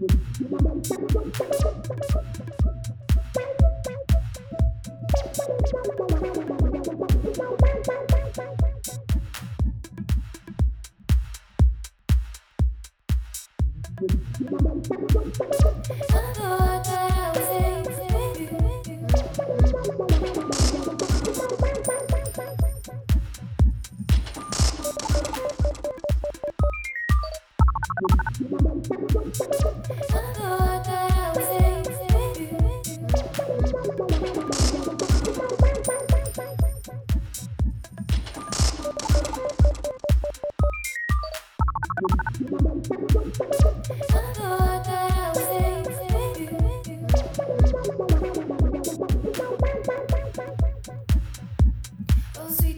Oh, I thought that I was Oh, sweet.